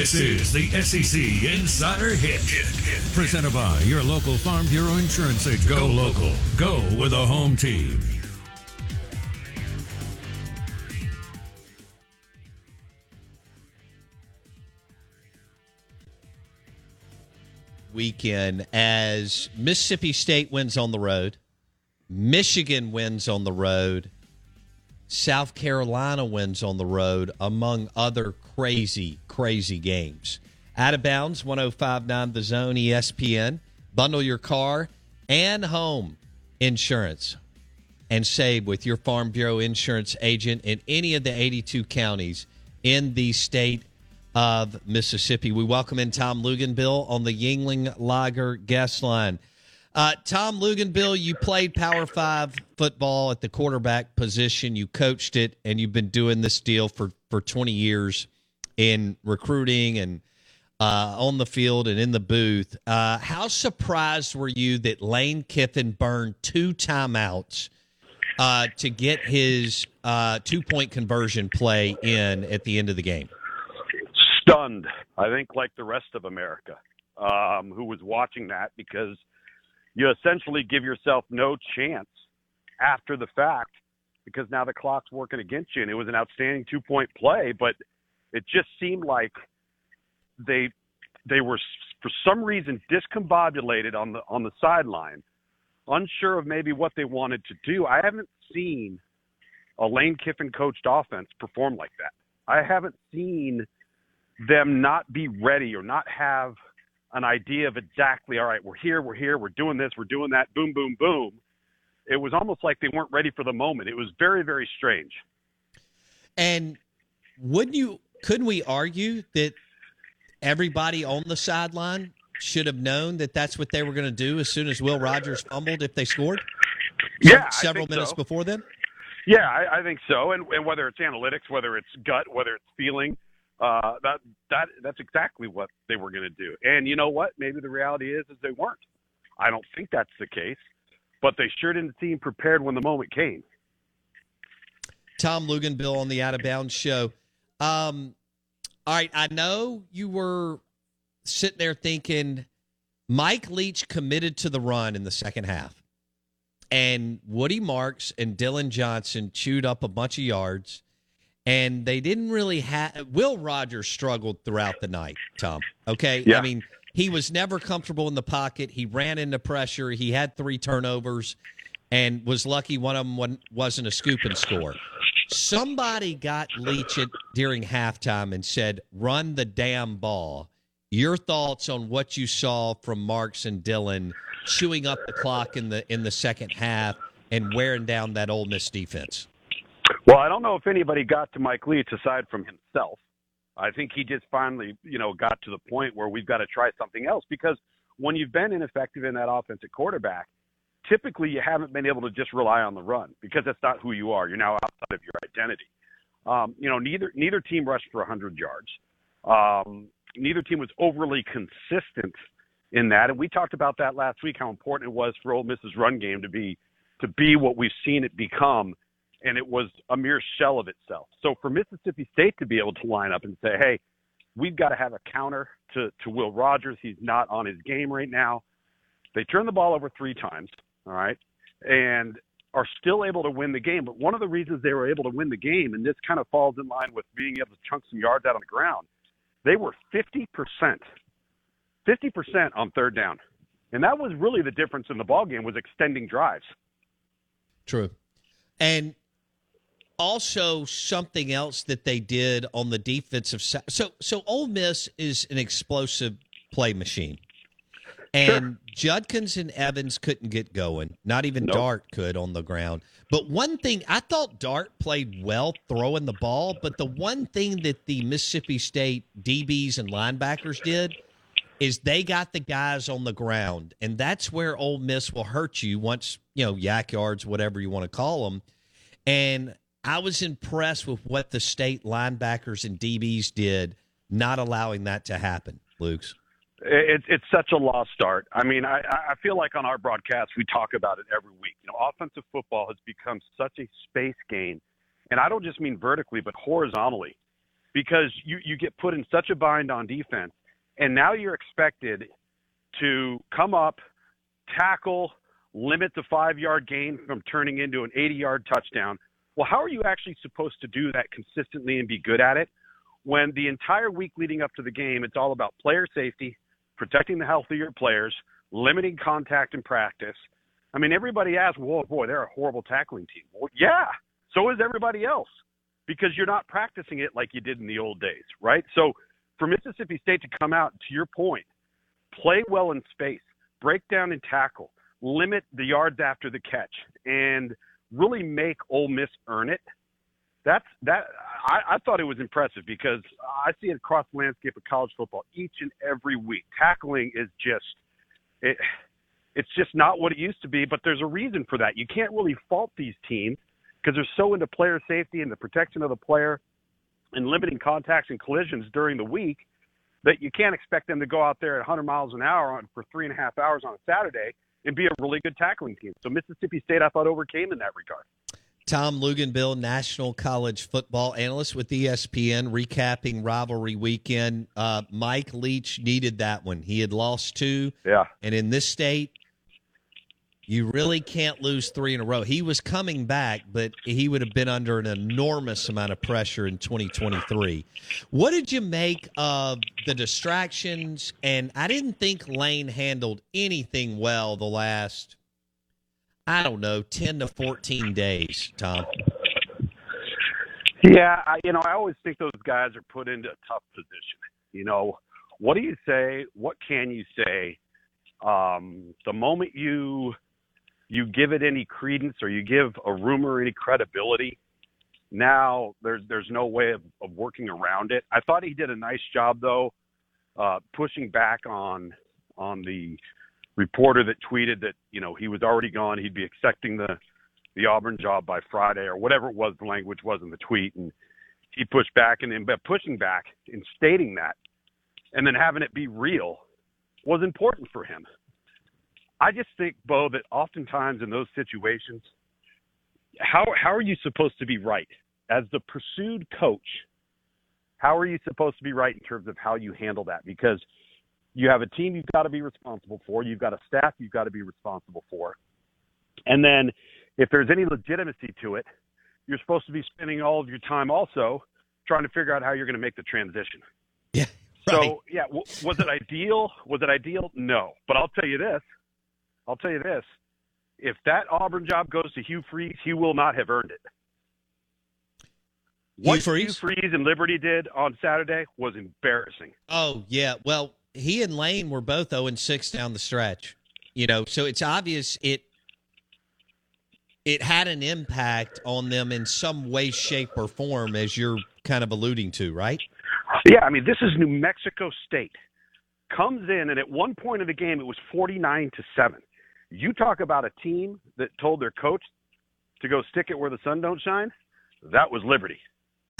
This is the SEC Insider Hit. Presented by your local Farm Bureau Insurance agent. Go local. Go with a home team. weekend as Mississippi State wins on the road, Michigan wins on the road, South Carolina wins on the road, among other crazy, crazy games. Out of bounds, 1059 The Zone, ESPN. Bundle your car and home insurance and save with your Farm Bureau insurance agent in any of the 82 counties in the state of Mississippi. We welcome in Tom Luginbill on the Yuengling Lager guest line. Uh, Tom Luginbill, you played Power Five football at the quarterback position. You coached it, and you've been doing this deal for for 20 years in recruiting and uh, on the field and in the booth. Uh, how surprised were you that Lane Kiffin burned two timeouts uh, to get his uh, two point conversion play in at the end of the game? stunned. I think like the rest of America, um, who was watching that because you essentially give yourself no chance after the fact because now the clock's working against you, and it was an outstanding two point play, but it just seemed like they they were for some reason discombobulated on the on the sideline, unsure of maybe what they wanted to do. I haven't seen a Lane Kiffin coached offense perform like that. I haven't seen them not be ready or not have an idea of exactly, all right, we're here, we're here, we're doing this, we're doing that, boom, boom, boom. It was almost like they weren't ready for the moment. It was very, very strange. And wouldn't you, couldn't we argue that everybody on the sideline should have known that that's what they were going to do as soon as Will Rogers fumbled if they scored? Yeah, several minutes so. before then. Yeah, I, I think so. And, and whether it's analytics, whether it's gut, whether it's feeling, uh, that that that's exactly what they were going to do. And you know what? Maybe the reality is is they weren't. I don't think that's the case, but they sure didn't seem prepared when the moment came. Tom Luginbill on the Out of Bounds show. Um, all right, I know you were sitting there thinking Mike Leach committed to the run in the second half, and Woody Marks and Dillon Johnson chewed up a bunch of yards and they didn't really have. Will Rogers struggled throughout the night. Tom, okay, Yeah. I mean he was never comfortable in the pocket. He ran into pressure. He had three turnovers, and was lucky one of them wasn't a scoop and score. Somebody got Leach it during halftime and said, "Run the damn ball." Your thoughts on what you saw from Marks and Dillon chewing up the clock in the in the second half and wearing down that Ole Miss defense? Well, I don't know if anybody got to Mike Leach aside from himself. I think he just finally, you know, got to the point where we've got to try something else because when you've been ineffective in that offensive quarterback, typically you haven't been able to just rely on the run because that's not who you are. You're now outside of your identity. Um, you know, neither neither team rushed for 100 yards. Um, neither team was overly consistent in that, and we talked about that last week. How important it was for Ole Miss's run game to be to be what we've seen it become and it was a mere shell of itself. So for Mississippi State to be able to line up and say, "Hey, we've got to have a counter to to Will Rogers. He's not on his game right now." They turned the ball over three times, all right, and are still able to win the game. But one of the reasons they were able to win the game, and this kind of falls in line with being able to chunk some yards out on the ground, they were 50%, 50% on third down. And that was really the difference in the ball game was extending drives. True. And also something else that they did on the defensive side. So so Ole Miss is an explosive play machine. And sure. Judkins and Evans couldn't get going. Not even nope. Dart could on the ground. But one thing, I thought Dart played well throwing the ball, but the one thing that the Mississippi State DBs and linebackers did is they got the guys on the ground. And that's where Ole Miss will hurt you once, you know, yak yards, whatever you want to call them. And I was impressed with what the state linebackers and DBs did, not allowing that to happen, Luke's. It, it's such a lost start. I mean, I, I feel like on our broadcast we talk about it every week. You know, offensive football has become such a space game, and I don't just mean vertically, but horizontally, because you you get put in such a bind on defense, and now you're expected to come up, tackle, limit the five yard gain from turning into an 80 yard touchdown. Well, how are you actually supposed to do that consistently and be good at it when the entire week leading up to the game, it's all about player safety, protecting the health of your players, limiting contact in practice. I mean, everybody asks, well, boy, they're a horrible tackling team. Well, yeah, so is everybody else because you're not practicing it like you did in the old days, right? So for Mississippi State to come out, to your point, play well in space, break down and tackle, limit the yards after the catch, and really make Ole Miss earn it. That's that. I, I thought it was impressive because I see it across the landscape of college football each and every week. Tackling is just it. It's just not what it used to be, but there's a reason for that. You can't really fault these teams because they're so into player safety and the protection of the player and limiting contacts and collisions during the week that you can't expect them to go out there at 100 miles an hour on, for three and a half hours on a Saturday and be a really good tackling team. So Mississippi State, I thought, overcame in that regard. Tom Luginbill, national college football analyst with ESPN, recapping rivalry weekend. Uh, Mike Leach needed that one. He had lost two. Yeah. And in this state, you really can't lose three in a row. He was coming back, but he would have been under an enormous amount of pressure in 2023. What did you make of the distractions? And I didn't think Lane handled anything well the last I don't know, 10 to 14 days, Tom? Yeah, I, you know, I always think those guys are put into a tough position. You know, what do you say? What can you say? Um, the moment you you give it any credence or you give a rumor any credibility, now there's there's no way of, of working around it. I thought he did a nice job though, uh, pushing back on on the reporter that tweeted that you know he was already gone. He'd be accepting the the Auburn job by Friday or whatever it was the language was in the tweet, and he pushed back and then pushing back and stating that, and then having it be real was important for him. I just think, Bo, that oftentimes in those situations, how how are you supposed to be right as the pursued coach? How are you supposed to be right in terms of how you handle that? Because you have a team you've got to be responsible for. You've got a staff you've got to be responsible for. And then if there's any legitimacy to it, you're supposed to be spending all of your time also trying to figure out how you're going to make the transition. Yeah. Right. So, yeah, w- was it ideal? Was it ideal? No. But I'll tell you this. I'll tell you this. If that Auburn job goes to Hugh Freeze, he will not have earned it. Hugh what Freeze? Hugh Freeze and Liberty did on Saturday was embarrassing. Oh, yeah. Well, he and Lane were both 0 6 down the stretch. You know, so it's obvious it it had an impact on them in some way, shape, or form, as you're kind of alluding to, right? Yeah, I mean, this is New Mexico State. Comes in, and at one point of the game, it was 49 to 7. You talk about a team that told their coach to go stick it where the sun don't shine. That was Liberty.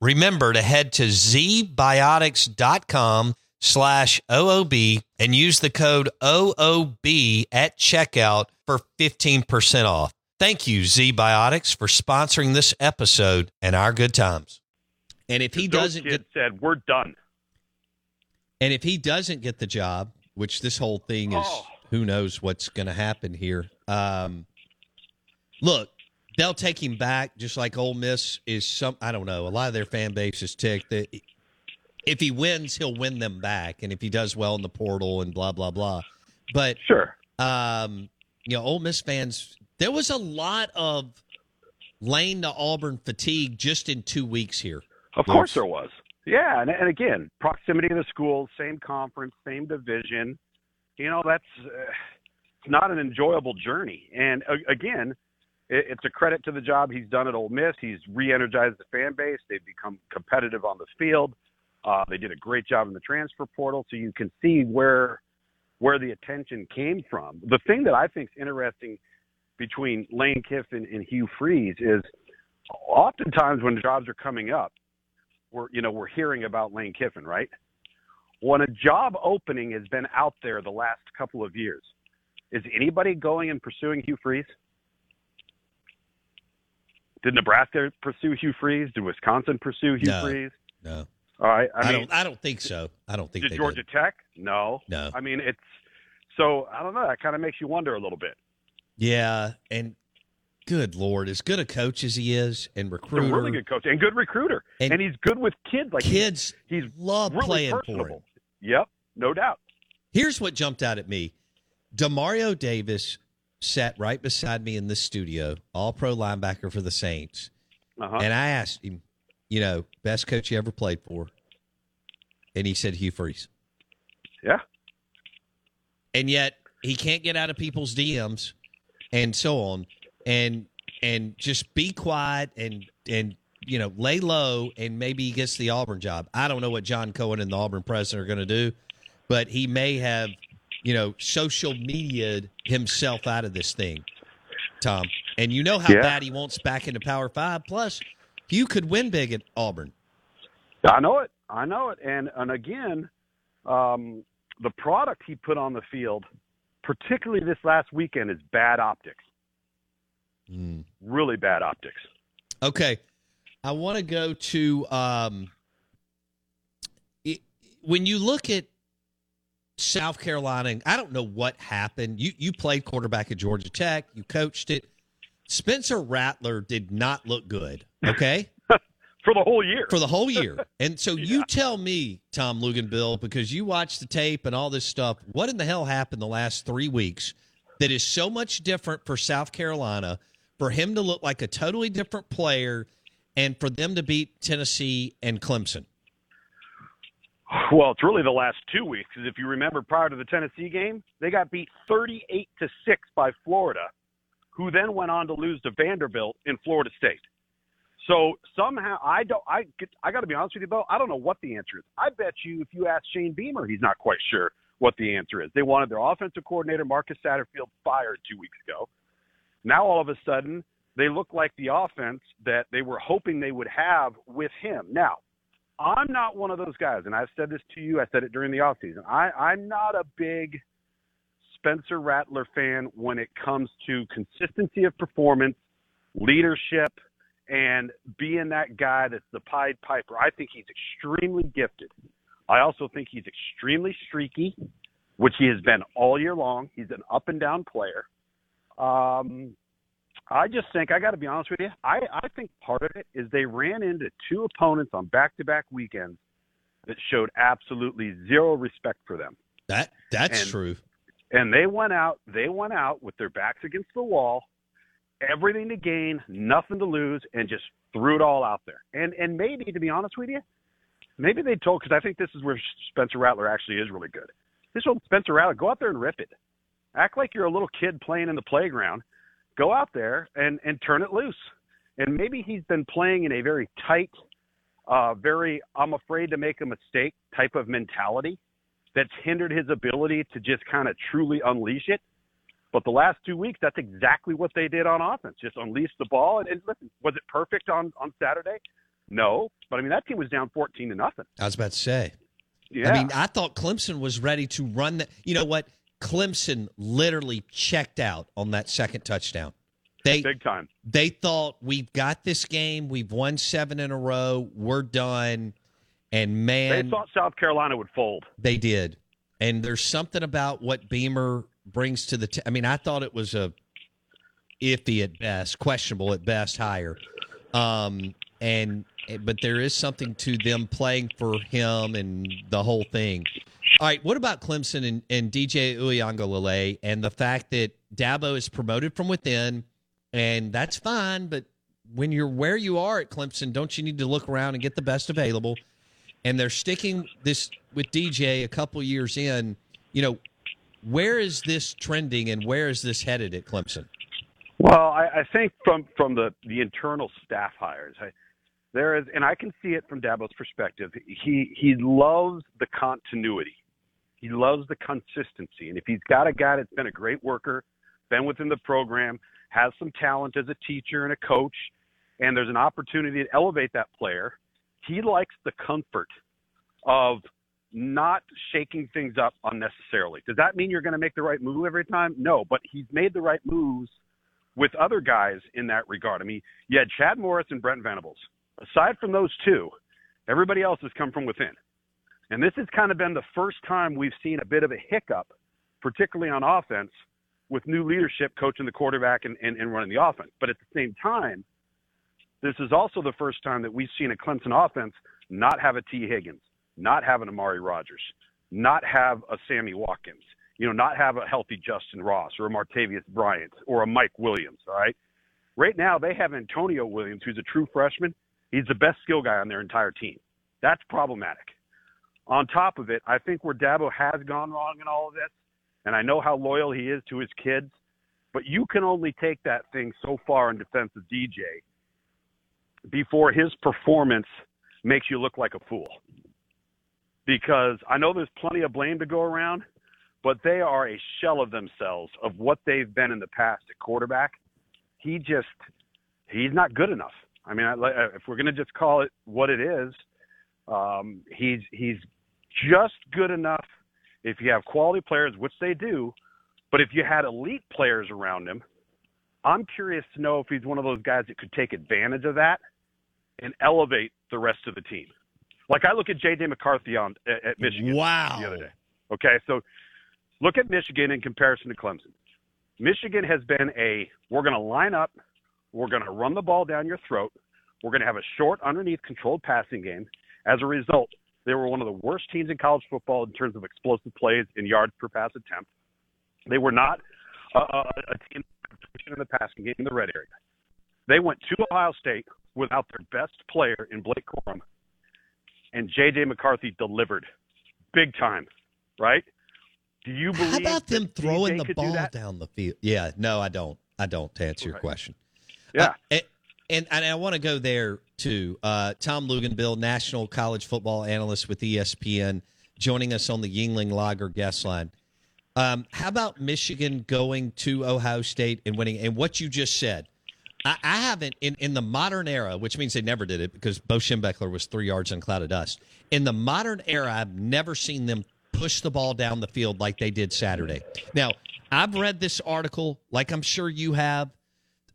Remember to head to zbiotics.com slash OOB and use the code OOB at checkout for 15% off. Thank you, ZBiotics, for sponsoring this episode and our good times. And if he Those doesn't get said we're done. and if he doesn't get the job, which this whole thing is Oh. who knows what's going to happen here. Um, look, they'll take him back just like Ole Miss is some I don't know, a lot of their fan base is ticked that if he wins, he'll win them back and if he does well in the portal and blah blah blah. But Sure. um, you know, Ole Miss fans, there was a lot of Lane to Auburn fatigue just in two weeks here. Of course there was. Yeah, and, and again, proximity to the schools, same conference, same division. You know, that's uh, it's not an enjoyable journey. And uh, again, it, it's a credit to the job he's done at Ole Miss. He's re-energized the fan base. They've become competitive on the field. Uh, they did a great job in the transfer portal, so you can see where where the attention came from. The thing that I think is interesting between Lane Kiffin and Hugh Freeze is oftentimes when jobs are coming up, we're you know we're hearing about Lane Kiffin, right? When a job opening has been out there the last couple of years, is anybody going and pursuing Hugh Freeze? Did Nebraska pursue Hugh Freeze? Did Wisconsin pursue Hugh No. Freeze? No. All right. I, I, mean, don't I don't think so. I don't think did Georgia did. Tech? No. No. I mean, it's so I don't know. That kind of makes you wonder a little bit. Yeah, and good lord, as good a coach as he is and recruiter, He's a really good coach and good recruiter, And and, he's good with kids. Like kids he's love really playing for him. Yep, no doubt. Here's what jumped out at me: Demario Davis sat right beside me in this studio, All Pro linebacker for the Saints, Uh-huh. and I asked him, you know, best coach you ever played for, and he said Hugh Freeze. yeah. and yet he can't get out of people's DMs and so on and and just be quiet and and you know lay low and maybe he gets the Auburn job. I don't know what John Cohen and the Auburn president are going to do, but he may have you know social media'd himself out of this thing, Tom. And you know how Yeah. bad he wants back into Power Five. Plus, you could win big at Auburn. I know it. I know it. And and again, um, the product he put on the field, particularly this last weekend, is bad optics. Mm. Really bad optics. Okay. I want to go to um, it, when you look at South Carolina, and I don't know what happened. You you played quarterback at Georgia Tech, you coached it. Spencer Rattler did not look good, okay? For the whole year. For the whole year. And so you tell me, Tom Luginbill, because you watched the tape and all this stuff, what in the hell happened the last three weeks that is so much different for South Carolina for him to look like a totally different player and for them to beat Tennessee and Clemson? Well, it's really the last two weeks because if you remember prior to the Tennessee game, they got beat 38 to 6 by Florida, who then went on to lose to Vanderbilt in Florida State. So somehow I don't I I got to be honest with you though, I don't know what the answer is. I bet you if you ask Shane Beamer, he's not quite sure what the answer is. They wanted their offensive coordinator Marcus Satterfield fired 2 weeks ago. Now all of a sudden, they look like the offense that they were hoping they would have with him. Now, I'm not one of those guys, and I've said this to you. I said it during the offseason. I, I'm not a big Spencer Rattler fan when it comes to consistency of performance, leadership, and being that guy that's the Pied Piper. I think he's extremely gifted. I also think he's extremely streaky, which he has been all year long. He's an up and down player. Um, I just think I got to be honest with you. I, I think part of it is they ran into two opponents on back-to-back weekends that showed absolutely zero respect for them, That that's And- true. and they went out. They went out with their backs against the wall, everything to gain, nothing to lose, and just threw it all out there. And and maybe, to be honest with you, maybe they told because I think this is where Spencer Rattler actually is really good. This old Spencer Rattler, go out there and rip it. Act like you're a little kid playing in the playground. Go out there and and turn it loose. And maybe he's been playing in a very tight, uh, very I'm afraid to make a mistake type of mentality that's hindered his ability to just kind of truly unleash it. But the last two weeks, that's exactly what they did on offense. Just unleash the ball. And, and listen, was it perfect on on Saturday? No, but I mean that team was down fourteen to nothing. I was about to say. Yeah. I mean, I thought Clemson was ready to run that. You know what? Clemson literally checked out on that second touchdown. They big time. They thought we've got this game. We've won seven in a row. We're done. And man, they thought South Carolina would fold. They did. And there's something about what Beamer brings to the. T- I mean, I thought it was a iffy at best, questionable at best, higher. Um, and but there is something to them playing for him and the whole thing. All right, what about Clemson and, and DJ Uiagalelei and the fact that Dabo is promoted from within, and that's fine, but when you're where you are at Clemson, don't you need to look around and get the best available? And they're sticking this with DJ a couple years in. You know, where is this trending and where is this headed at Clemson? Well, I, I think from from the the internal staff hires, I, there is, and I can see it from Dabo's perspective. He he loves the continuity. He loves the consistency, and if he's got a guy that's been a great worker, been within the program, has some talent as a teacher and a coach, and there's an opportunity to elevate that player, he likes the comfort of not shaking things up unnecessarily. Does that mean you're going to make the right move every time? No, but he's made the right moves with other guys in that regard. I mean, you had Chad Morris and Brent Venables. Aside from those two, everybody else has come from within. And this has kind of been the first time we've seen a bit of a hiccup, particularly on offense, with new leadership coaching the quarterback and, and, and running the offense. But at the same time, this is also the first time that we've seen a Clemson offense not have a Tee Higgins, not have an Amari Rodgers, not have a Sammy Watkins, you know, not have a healthy Justin Ross or a Martavis Bryant or a Mike Williams. All right. Right now, they have Antonio Williams, who's a true freshman. He's the best skill guy on their entire team. That's problematic. On top of it, I think where Dabo has gone wrong in all of this, and I know how loyal he is to his kids, but you can only take that thing so far in defense of DJ before his performance makes you look like a fool. Because I know there's plenty of blame to go around, but they are a shell of themselves of what they've been in the past at quarterback. He just, he's not good enough. I mean, if we're going to just call it what it is, um, he's he's just good enough if you have quality players, which they do. But if you had elite players around him, I'm curious to know if he's one of those guys that could take advantage of that and elevate the rest of the team. Like I look at J.J. McCarthy on at, at Michigan wow. the other day. Okay, so look at Michigan in comparison to Clemson. Michigan has been a we're going to line up, we're going to run the ball down your throat, we're going to have a short underneath controlled passing game. As a result, they were one of the worst teams in college football in terms of explosive plays and yards per pass attempt. They were not a, a team in the passing game in the red area. They went to Ohio State without their best player in Blake Corum, and J.J. McCarthy delivered big time, right? Do you believe? How about them throwing DJ the ball do down the field? Yeah, no, I don't. I don't. To answer your question, Yeah. Uh, eh, and, and I want to go there too. Uh, Tom Luginbill, national college football analyst with ESPN, joining us on the Yuengling Lager guest line. Um, how about Michigan going to Ohio State and winning? And what you just said, I, I haven't in, in the modern era, which means they never did it because Bo Schembechler was three yards in cloud of dust. In the modern era, I've never seen them push the ball down the field like they did Saturday. Now, I've read this article, like I'm sure you have,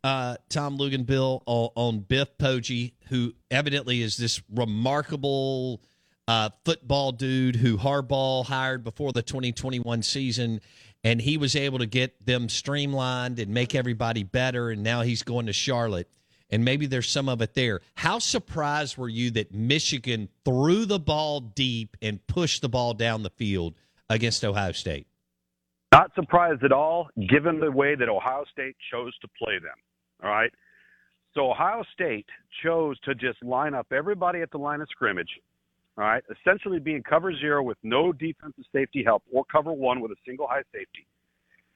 uh, Tom Luginbill, on, on Biff Poggi, who evidently is this remarkable uh, football dude who Harbaugh hired before the 2021 season, and he was able to get them streamlined and make everybody better. And now he's going to Charlotte, and maybe there's some of it there. How surprised were you that Michigan threw the ball deep and pushed the ball down the field against Ohio State? Not surprised at all, given the way that Ohio State chose to play them. All right. So Ohio State chose to just line up everybody at the line of scrimmage. All right. Essentially being cover zero with no defensive safety help or cover one with a single high safety.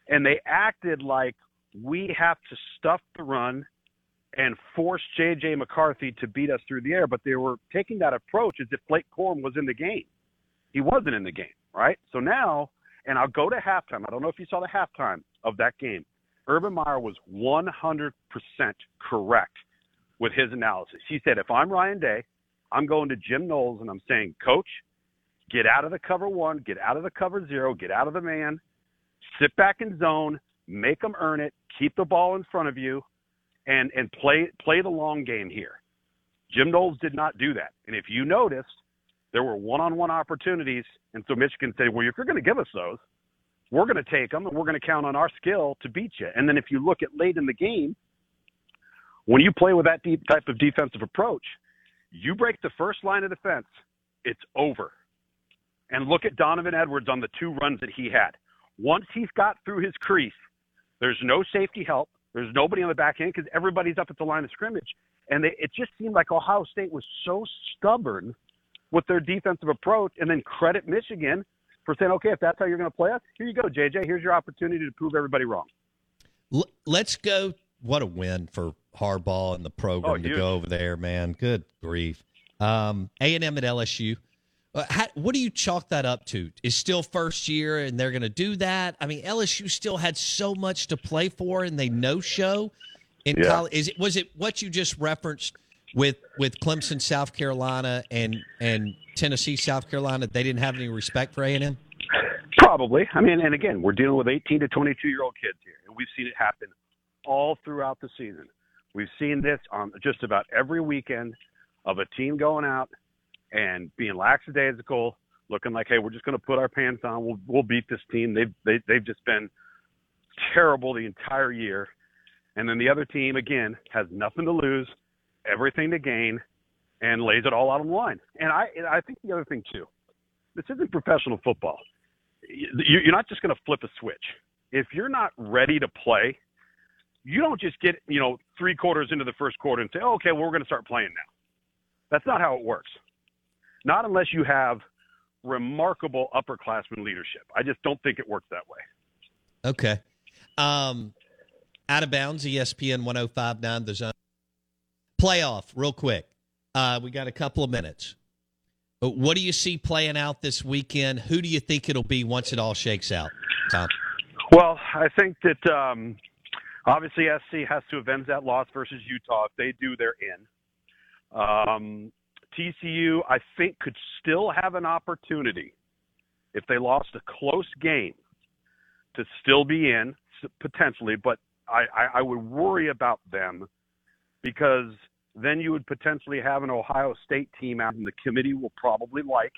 And they acted like we have to stuff the run and force J.J. McCarthy to beat us through the air. But they were taking that approach as if Blake Corum was in the game. He wasn't in the game, right? So now, and I'll go to halftime. I don't know if you saw the halftime of that game. Urban Meyer was 100% correct with his analysis. He said, if I'm Ryan Day, I'm going to Jim Knowles and I'm saying, Coach, get out of the cover one, get out of the cover zero, get out of the man, sit back in zone, make them earn it, keep the ball in front of you, and and play play the long game here. Jim Knowles did not do that, and if you noticed, there were one-on-one opportunities, and so Michigan said, "Well, if you're going to give us those, we're going to take them, and we're going to count on our skill to beat you." And then if you look at late in the game, when you play with that deep type of defensive approach, you break the first line of defense, it's over. And look at Donovan Edwards on the two runs that he had. Once he's got through his crease, there's no safety help. There's nobody on the back end because everybody's up at the line of scrimmage. And they, it just seemed like Ohio State was so stubborn with their defensive approach and then credit Michigan okay, if that's how you're going to play us, here you go, JJ. Here's your opportunity to prove everybody wrong. Let's go. What a win for Harbaugh and the program oh, to go over there, man. Good grief. Um, A&M at LSU. Uh, how, what do you chalk that up to? Is still first year and they're going to do that? I mean, LSU still had so much to play for and they no show in yeah. college. Is it was it what you just referenced with with Clemson, South Carolina, and and Tennessee, South Carolina? They didn't have any respect for A and M. Probably. I mean, and again, we're dealing with 18 to 22 year old kids here, and we've seen it happen all throughout the season. We've seen this on just about every weekend of a team going out and being lackadaisical, looking like, hey, we're just going to put our pants on. We'll we'll beat this team. They've they, they've just been terrible the entire year. And then the other team again has nothing to lose, everything to gain, and lays it all out on the line. And I I think the other thing too, this isn't professional football. You're not just going to flip a switch. If you're not ready to play, you don't just get you know three quarters into the first quarter and say, oh, okay, well we're going to start playing now. That's not how it works. Not unless you have remarkable upperclassmen leadership. I just don't think it works that way. Okay. Um, out of bounds, ESPN 1059, the zone. Playoff, real quick. Uh, we got a couple of minutes. What do you see playing out this weekend? Who do you think it'll be once it all shakes out, Tom? Well, I think that um, obviously SC has to avenge that loss versus Utah. If they do, they're in. Um, TCU, I think, could still have an opportunity if they lost a close game to still be in potentially, but I, I, I would worry about them because then you would potentially have an Ohio State team out, and the committee will probably like.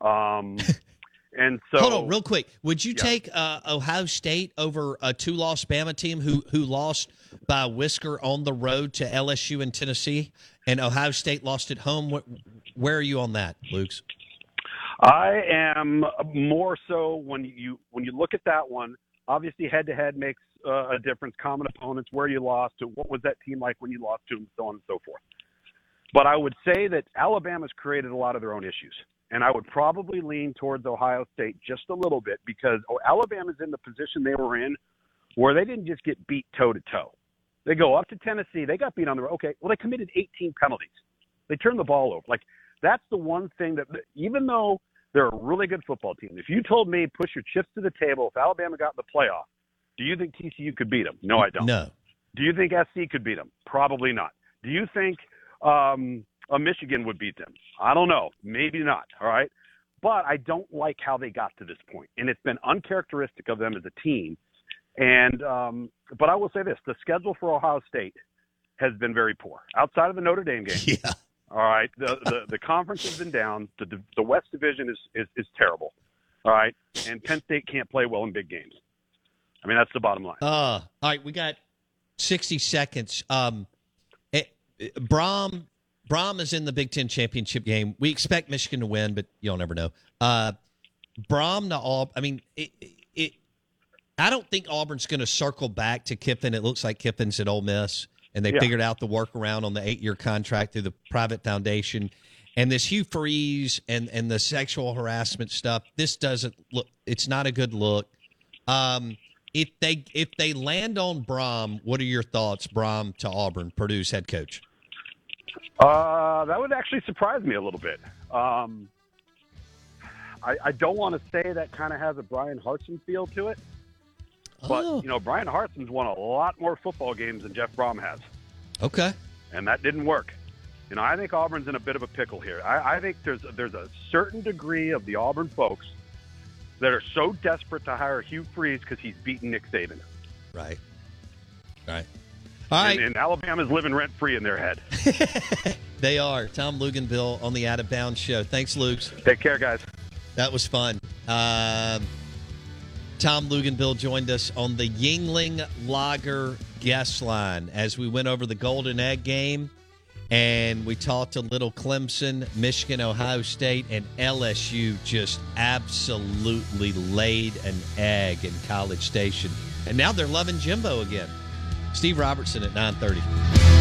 Um, and so, hold on, real quick. Would you yeah. take uh, Ohio State over a two-loss Bama team who who lost by whisker on the road to LSU and Tennessee, and Ohio State lost at home? Where are you on that, Luke's? I am more so when you when you look at that one. Obviously, head to head makes uh, a difference. Common opponents, where you lost to, what was that team like when you lost to them, so on and so forth. But I would say that Alabama's created a lot of their own issues and I would probably lean towards Ohio State just a little bit because oh, Alabama's in the position they were in where they didn't just get beat toe to toe. They go up to Tennessee, they got beat on the road. Okay, well they committed 18 penalties. They turned the ball over. Like that's the one thing that even though they're a really good football team, if you told me push your chips to the table, if Alabama got in the playoff, do you think TCU could beat them? No, I don't. No. Do you think SC could beat them? Probably not. Do you think um, a Michigan would beat them. I don't know. Maybe not. All right. But I don't like how they got to this point, and it's been uncharacteristic of them as a team. And um, but I will say this: the schedule for Ohio State has been very poor. Outside of the Notre Dame game, yeah. All right. The the, the conference has been down. The the West Division is, is is terrible. All right, and Penn State can't play well in big games. I mean, that's the bottom line. Uh, all right, we got sixty seconds. Um, it, it, Brohm Brohm is in the Big Ten championship game. We expect Michigan to win, but you'll never know. Uh, Brohm to all. I mean, it, it, I don't think Auburn's going to circle back to Kiffin. It looks like Kiffin's at Ole Miss, and they Yeah. figured out the workaround on the eight-year contract through the private foundation. And this Hugh Freeze and and the sexual harassment stuff. This doesn't look. It's not a good look. Um, if they if they land on Brohm, what are your thoughts, Brohm to Auburn, Purdue's head coach? Uh, that would actually surprise me a little bit. Um, I, I don't want to say that kind of has a Bryan Harsin feel to it, but Oh. you know, Bryan Harsin's won a lot more football games than Jeff Brohm has, Okay. and that didn't work. You know, I think Auburn's in a bit of a pickle here. I, I think there's there's a certain degree of the Auburn folks that are so desperate to hire Hugh Freeze because he's beaten Nick Saban, Right. Right. All right. and, and Alabama's living rent free in their head. They are. Tom Luginbill on the Out of Bounds show. Thanks, Luke's. Take care, guys. That was fun. Um, Tom Luginbill joined us on the Yuengling Lager guest line as we went over the Golden Egg game and we talked a little Clemson, Michigan, Ohio State, and LSU just absolutely laid an egg in College Station. And now they're loving Jimbo again. Steve Robertson at 930.